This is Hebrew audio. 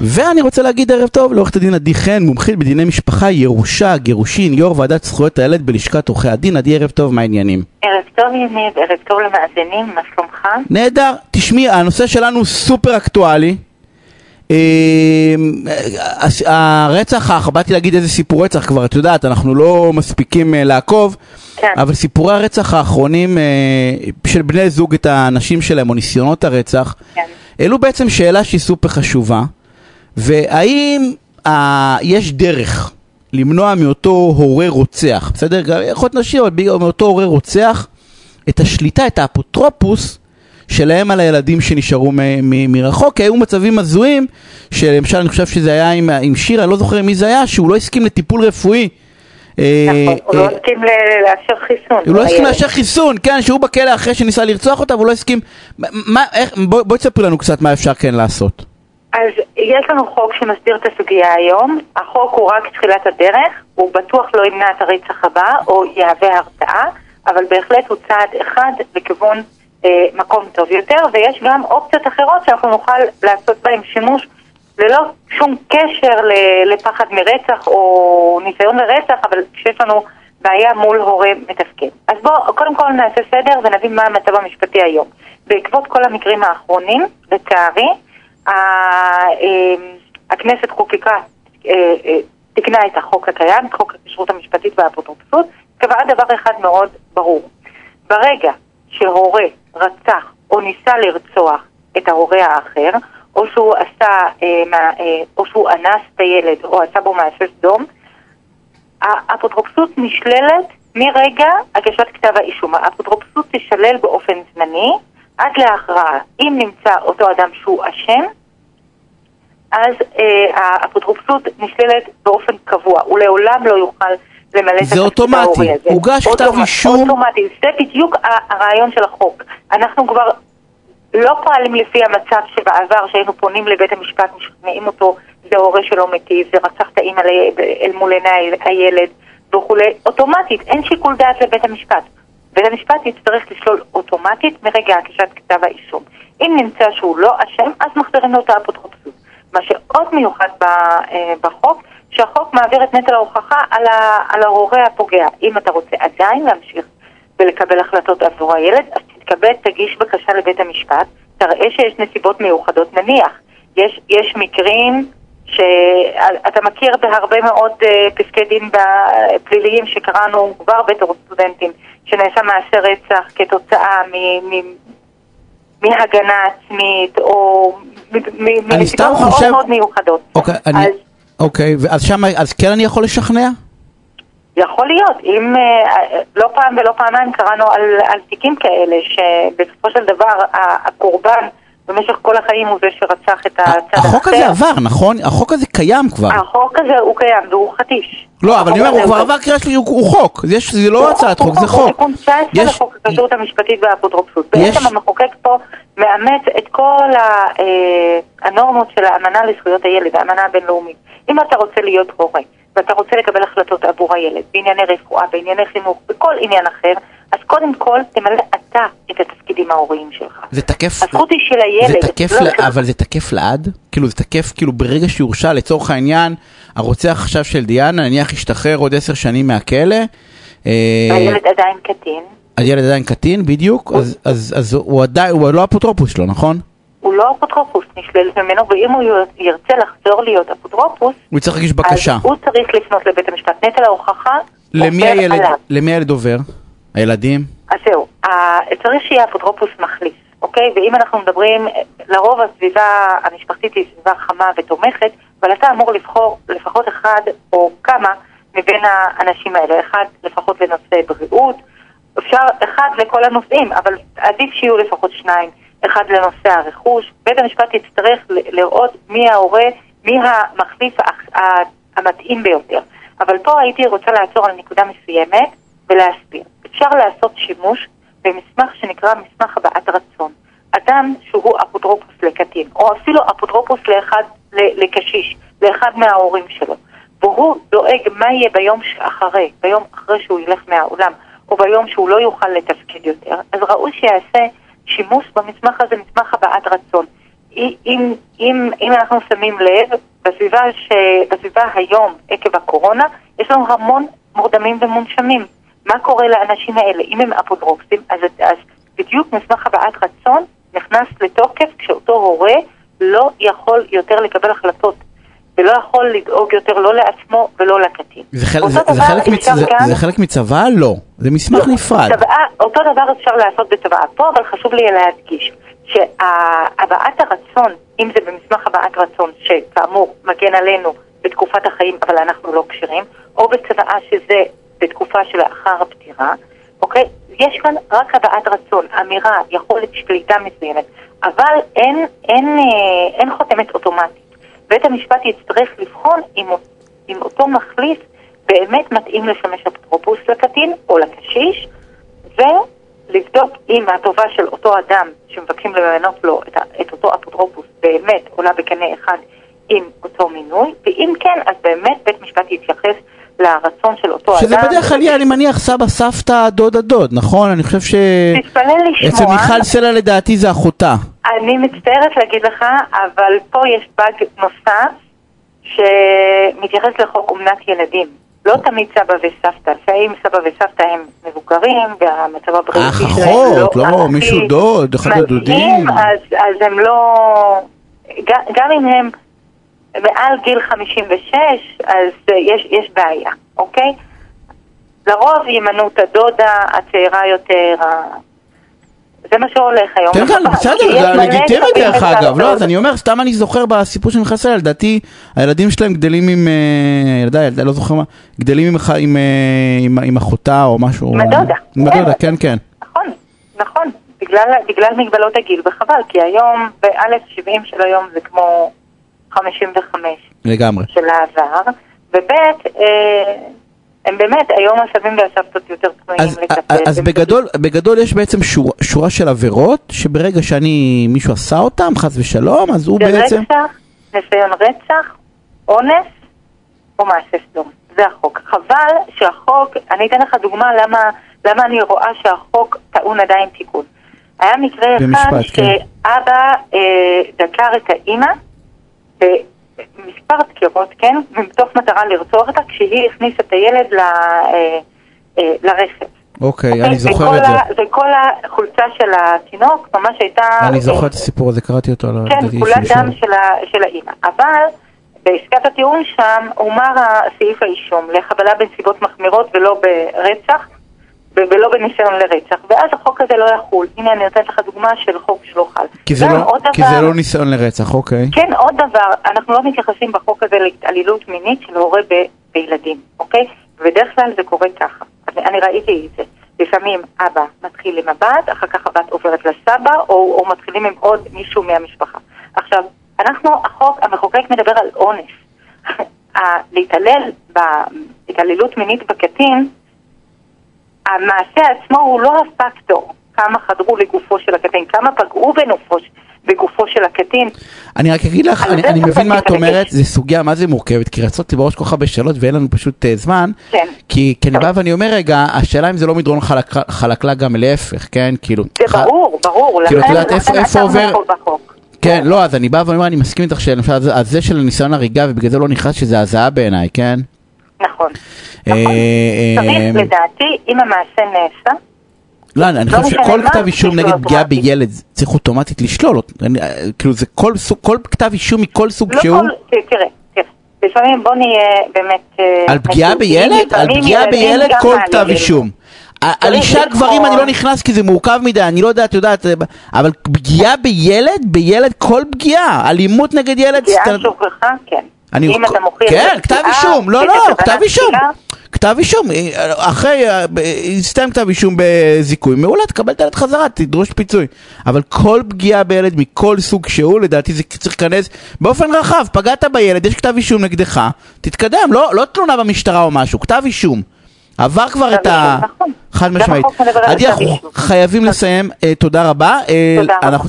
ואני רוצה להגיד ערב טוב לעורכת הדין עדי חן, מומחית בדיני משפחה, ירושה, גירושין, יו"ר ועדת זכויות הילד בלשכת עורכי הדין. עדי, ערב טוב, מה העניינים? ערב טוב יניב, ערב טוב למאזינים, מה שלומך? נהדר. תשמעי, הנושא שלנו סופר אקטואלי. הס- הרצח באתי להגיד איזה סיפור רצח כבר, את יודעת, אנחנו לא מספיקים אה, לעקוב, כן. אבל סיפורי הרצח האחרונים אה, של בני זוג את האנשים שלהם, או ניסיונות הרצח, כן. העלו בעצם שאלה שהיא סופר חשובה, והאם אה, יש דרך למנוע מאותו הורה רוצח, בסדר? גם יכול להיות נשי, אבל בגלל- מאותו הורה רוצח, את השליטה, את האפוטרופוס שלהם על הילדים שנשארו מ- מ- מרחוק, כי היו מצבים הזויים, שלמשל אני חושב שזה היה עם, עם שירה, לא זוכר מי זה היה, שהוא לא הסכים לטיפול רפואי. אה, נכון, הוא לא אה, הסכים לאשר חיסון. הוא לא הסכים לילד. לאשר חיסון, כן, שהוא בכלא אחרי שניסה לרצוח אותה, והוא לא הסכים. בואי תספרי לנו קצת מה אפשר כן לעשות. אז יש לנו חוק שמסדיר את הסוגיה היום, החוק הוא רק תחילת הדרך, הוא בטוח לא ימנע את הרצח הבא או יהווה הרתעה, אבל בהחלט הוא צעד אחד לכיוון אה, מקום טוב יותר, ויש גם אופציות אחרות שאנחנו נוכל לעשות בהן שימוש ללא שום קשר לפחד מרצח או ניסיון לרצח, אבל כשיש לנו בעיה מול הורה מתפקד. אז בואו קודם כל נעשה סדר ונבין מה המצב המשפטי היום. בעקבות כל המקרים האחרונים, לצערי, הכנסת חוקקה, אה, אה, תיקנה את החוק הקיים, את חוק הכשרות המשפטית והאפוטרופסות, קבעה דבר אחד מאוד ברור. ברגע שהורה רצח או ניסה לרצוח את ההורה האחר, או שהוא עשה, אה, או שהוא אנס את הילד, או עשה בו מעשה סדום, האפוטרופסות נשללת מרגע הגשת כתב האישום. האפוטרופסות תישלל באופן זמני עד להכרעה. אם נמצא אותו אדם שהוא אשם, אז אה, האפוטרופסות נשללת באופן קבוע. הוא לעולם לא יוכל למלא את זה התפקיד אוטומטי. ההורי הזה. הוגש כתב אישום. אוטומטי. זה בדיוק הרעיון של החוק. אנחנו כבר לא פועלים לפי המצב שבעבר, שהיינו פונים לבית המשפט, משכנעים אותו, זה הורה שלא מיטיב, זה רצח את האימא אל מול עיני הילד וכולי, אוטומטית, אין שיקול דעת לבית המשפט. בית המשפט יצטרך לשלול אוטומטית מרגע הגשת כתב האישום. אם נמצא שהוא לא אשם, אז מחזירים לו את האפוטרופסות. מה שעוד מיוחד אה, בחוק, שהחוק מעביר את נטל ההוכחה על ההורה הפוגע. אם אתה רוצה עדיין להמשיך ולקבל החלטות עבור הילד, אז תתכבד, תגיש בקשה לבית המשפט, תראה שיש נסיבות מיוחדות. נניח, יש, יש מקרים שאתה מכיר בהרבה מאוד אה, פסקי דין פליליים שקראנו כבר בתור סטודנטים, שנעשה מעשה רצח כתוצאה מ... מ מהגנה עצמית או אני מנסיבות מאוד חושב- מאוד מיוחדות. אוקיי, אני, אז אוקיי, ואז שם, אז כן אני יכול לשכנע? יכול להיות, אם אה, לא פעם ולא פעמיים קראנו על, על תיקים כאלה, שבסופו של דבר הקורבן במשך כל החיים הוא זה שרצח את הצד האחר. החוק הזה עבר, נכון? החוק הזה קיים כבר. החוק הזה הוא קיים והוא חטיש. לא, אבל אני אומר, הוא כבר עבר קריאה שלי, הוא הוא חוק. זה לא הוא הצעת הוא חוק, זה הוא חוק. תיקון 19 יש- לחוק הכשרות המשפטית והאפוטרופסות. בעצם המחוקק פה מאמץ את כל אה, הנורמות של האמנה לזכויות הילד, האמנה הבינלאומית. אם אתה רוצה להיות הורה, ואתה רוצה לקבל החלטות עבור הילד, בענייני רפואה, בענייני חינוך, בכל עניין אחר, אז קודם כל תמלא אתה את התפקידים ההוריים שלך. זה תקף, הזכות היא של זה הילד. תקף, לא ל- של- אבל זה תקף לעד? כאילו זה תקף, כאילו ברגע שהורשע, לצורך העניין, הרוצח עכשיו של דיאנה, נניח ישתחרר עוד עשר שנים מהכלא, אה, הילד עדיין קטין. הילד עדיין קטין, בדיוק, אז- אז אז הוא עדיין, הוא לא אפוטרופוס שלו, נכון? הוא לא אפוטרופוס, נשללת ממנו, ואם הוא ירצה לחזור להיות אפוטרופוס, הוא צריך להגיש בקשה. אז הוא צריך לפנות לבית המשפט. נטל ההוכחה למי עובר הילד, עליו. למי הילד עובר? הילדים? אז זהו, צריך שיהיה אפוטרופוס מחליף, אוקיי? ואם אנחנו מדברים, לרוב הסביבה המשפחתית היא סביבה חמה ותומכת, אבל אתה אמור לבחור לפחות אחד או כמה מבין האנשים האלה, אחד לפחות לנושא בריאות, אפשר אחד לכל הנושאים, אבל עדיף שיהיו לפחות שניים, אחד לנושא הרכוש. בית המשפט יצטרך לראות מי ההורה, מי המחליף המתאים ביותר. אבל פה הייתי רוצה לעצור על נקודה מסוימת ולהסביר. אפשר לעשות שימוש במסמך שנקרא מסמך הבעת רצון. אדם שהוא אפוטרופוס לקטין, או אפילו אפוטרופוס לאחד, לקשיש, לאחד מההורים שלו, והוא דואג מה יהיה ביום שאחרי, ביום אחרי שהוא ילך מהעולם, או ביום שהוא לא יוכל לתפקד יותר, אז ראוי שיעשה שימוש במסמך הזה, מסמך הבעת רצון. אם, אם, אם אנחנו שמים לב, בסביבה, ש... בסביבה היום, עקב הקורונה, יש לנו המון מורדמים ומונשמים. מה קורה לאנשים האלה? אם הם אפוטרופסים, אז, אז בדיוק מסמך הבעת רצון נכנס לתוקף כשאותו הורה לא יכול יותר לקבל החלטות. ולא יכול לדאוג יותר לא לעצמו ולא לקטין. זה, חל, זה, זה, חלק מצ... זה, גם... זה חלק מצוואה? לא. זה מסמך לא, נפרד. צבא, אותו דבר אפשר לעשות בצוואה פה, אבל חשוב לי להדגיש שהבעת הרצון, אם זה במסמך הבעת רצון, שכאמור מגן עלינו בתקופת החיים, אבל אנחנו לא כשרים, או בצוואה שזה בתקופה שלאחר הפטירה, אוקיי? יש כאן רק הבעת רצון, אמירה, יכולת שליטה מסוימת, אבל אין, אין, אין, אה, אין חותמת אוטומטית. בית המשפט יצטרך לבחון אם, אם אותו מחליף באמת מתאים לשמש אפוטרופוס לקטין או לקשיש, ולבדוק אם הטובה של אותו אדם שמבקשים למנות לו את, את אותו אפוטרופוס באמת עולה בקנה אחד עם אותו מינוי, ואם כן, אז באמת בית משפט יתייחס לרצון של אותו שזה אדם. שזה בדרך כלל יהיה, אני מניח, סבא, סבתא, דוד, הדוד, נכון? אני חושב ש... תתפלל לשמוע. אצל מיכל סלע לדעתי זה אחותה. אני מצטערת להגיד לך, אבל פה יש באג נוסף שמתייחס לחוק אומנת ילדים. לא תמיד סבא וסבתא, לפעמים סבא וסבתא הם מבוגרים והמצב הבריאותי שלהם לא... אח, אחות, לא, מישהו דוד, אחד הדודים. אז, אז הם לא... גם אם הם מעל גיל 56, אז יש, יש בעיה, אוקיי? לרוב ימנו את הדודה הצעירה יותר, זה מה שהולך היום. כן, כן, בסדר, זה לגיטימי דרך אגב. לא, אז אני אומר, סתם אני זוכר בסיפור של מיכל סלע, לדעתי הילדים שלהם גדלים עם, אה, ילדה, ילדה, לא זוכר מה, גדלים עם אחותה או משהו. עם הדודה. עם הדודה, כן, כן. נכון, נכון. בגלל מגבלות הגיל, וחבל, כי היום, באלף 70 של היום זה כמו 55. לגמרי. של העבר, וב' אה, הם באמת, היום הסבים והסבתות יותר פנויים לטפל. אז בגדול, בגדול יש בעצם שורה, שורה של עבירות, שברגע שאני, מישהו עשה אותם, חס ושלום, אז הוא בעצם... רצח, ניסיון רצח, אונס או מעשה סדום. זה החוק. חבל שהחוק, אני אתן לך דוגמה למה, למה אני רואה שהחוק טעון עדיין תיקון. היה מקרה אחד כן. שאבא אה, דקר את האימא, מספר דקירות, כן? מתוך מטרה לרצוח אותה כשהיא הכניסה את הילד ל, אה, אה, לרכב. אוקיי, okay, אני זוכר את זה. וכל החולצה של התינוק ממש הייתה... אני זוכר את הסיפור הזה, קראתי אותו. כן, כולה דם של, של האימא. אבל בעסקת הטיעון שם הומר הסעיף האישום לחבלה בנסיבות מחמירות ולא ברצח. ולא בניסיון לרצח, ואז החוק הזה לא יחול. הנה אני נותנת לך דוגמה של חוק שלא חל. כי זה, לא, כי דבר, זה לא ניסיון לרצח, אוקיי. כן, עוד דבר, אנחנו לא מתייחסים בחוק הזה להתעללות מינית של הורה ב, בילדים, אוקיי? ובדרך כלל זה קורה ככה. אני ראיתי את זה. לפעמים אבא מתחיל עם הבת, אחר כך הבת עוברת לסבא, או, או מתחילים עם עוד מישהו מהמשפחה. עכשיו, אנחנו, החוק, המחוקק מדבר על אונס. להתעלל בהתעללות מינית בקטין, המעשה עצמו הוא לא הפקטור, כמה חדרו לגופו של הקטין, כמה פגעו בנופו, בגופו של הקטין. אני רק אגיד לך, אני, אני מבין מה את אומרת, זו סוגיה מה זה מורכבת, כי רצות לי בראש כל כך הרבה שאלות ואין לנו פשוט uh, זמן, כן. כי, כי אני בא ואני אומר רגע, השאלה אם זה לא מדרון חלק, חלקלק גם להפך, כן, כאילו. זה ח... ברור, ברור, כאילו, את יודעת איפה, איפה עובר... כן, לא, אז אני בא ואומר, אני מסכים איתך שלמשל, זה של ניסיון הריגה ובגלל זה לא נכנס שזה הזעה בעיניי, כן? נכון. אה, נכון. צריך אה, לדעתי, אם המעשה נעשה, לא, אני לא חושב שכל כתב אישום נגד פגיעה בילד צריך אוטומטית לשלול, אה, כאילו זה כל כתב אישום מכל סוג לא שהוא. תראה, לפעמים בוא נהיה באמת... על פגיעה בילד? על פגיעה בילד כל כתב אישום. על אישה גברים אני לא נכנס כי זה מורכב מדי, אני לא יודע, את יודעת, אבל פגיעה בילד, בילד כל פגיעה, אלימות נגד ילד... פגיעה שוכחה, כן. אני... אם אתה מוכיח... כן, כתב אישום, לא, לא, כתב אישום. כתב אישום, אחרי, הסתיים כתב אישום בזיכוי, מעולה, תקבל את הילד חזרה, תדרוש פיצוי. אבל כל פגיעה בילד מכל סוג שהוא, לדעתי זה צריך להיכנס באופן רחב. פגעת בילד, יש כתב אישום נגדך, תתקדם, לא, לא תלונה במשטרה או משהו, כתב אישום. עבר כבר את ה... נכון. חד משמעית. עדי, אנחנו חייבים לסיים, אה, תודה רבה. תודה רבה.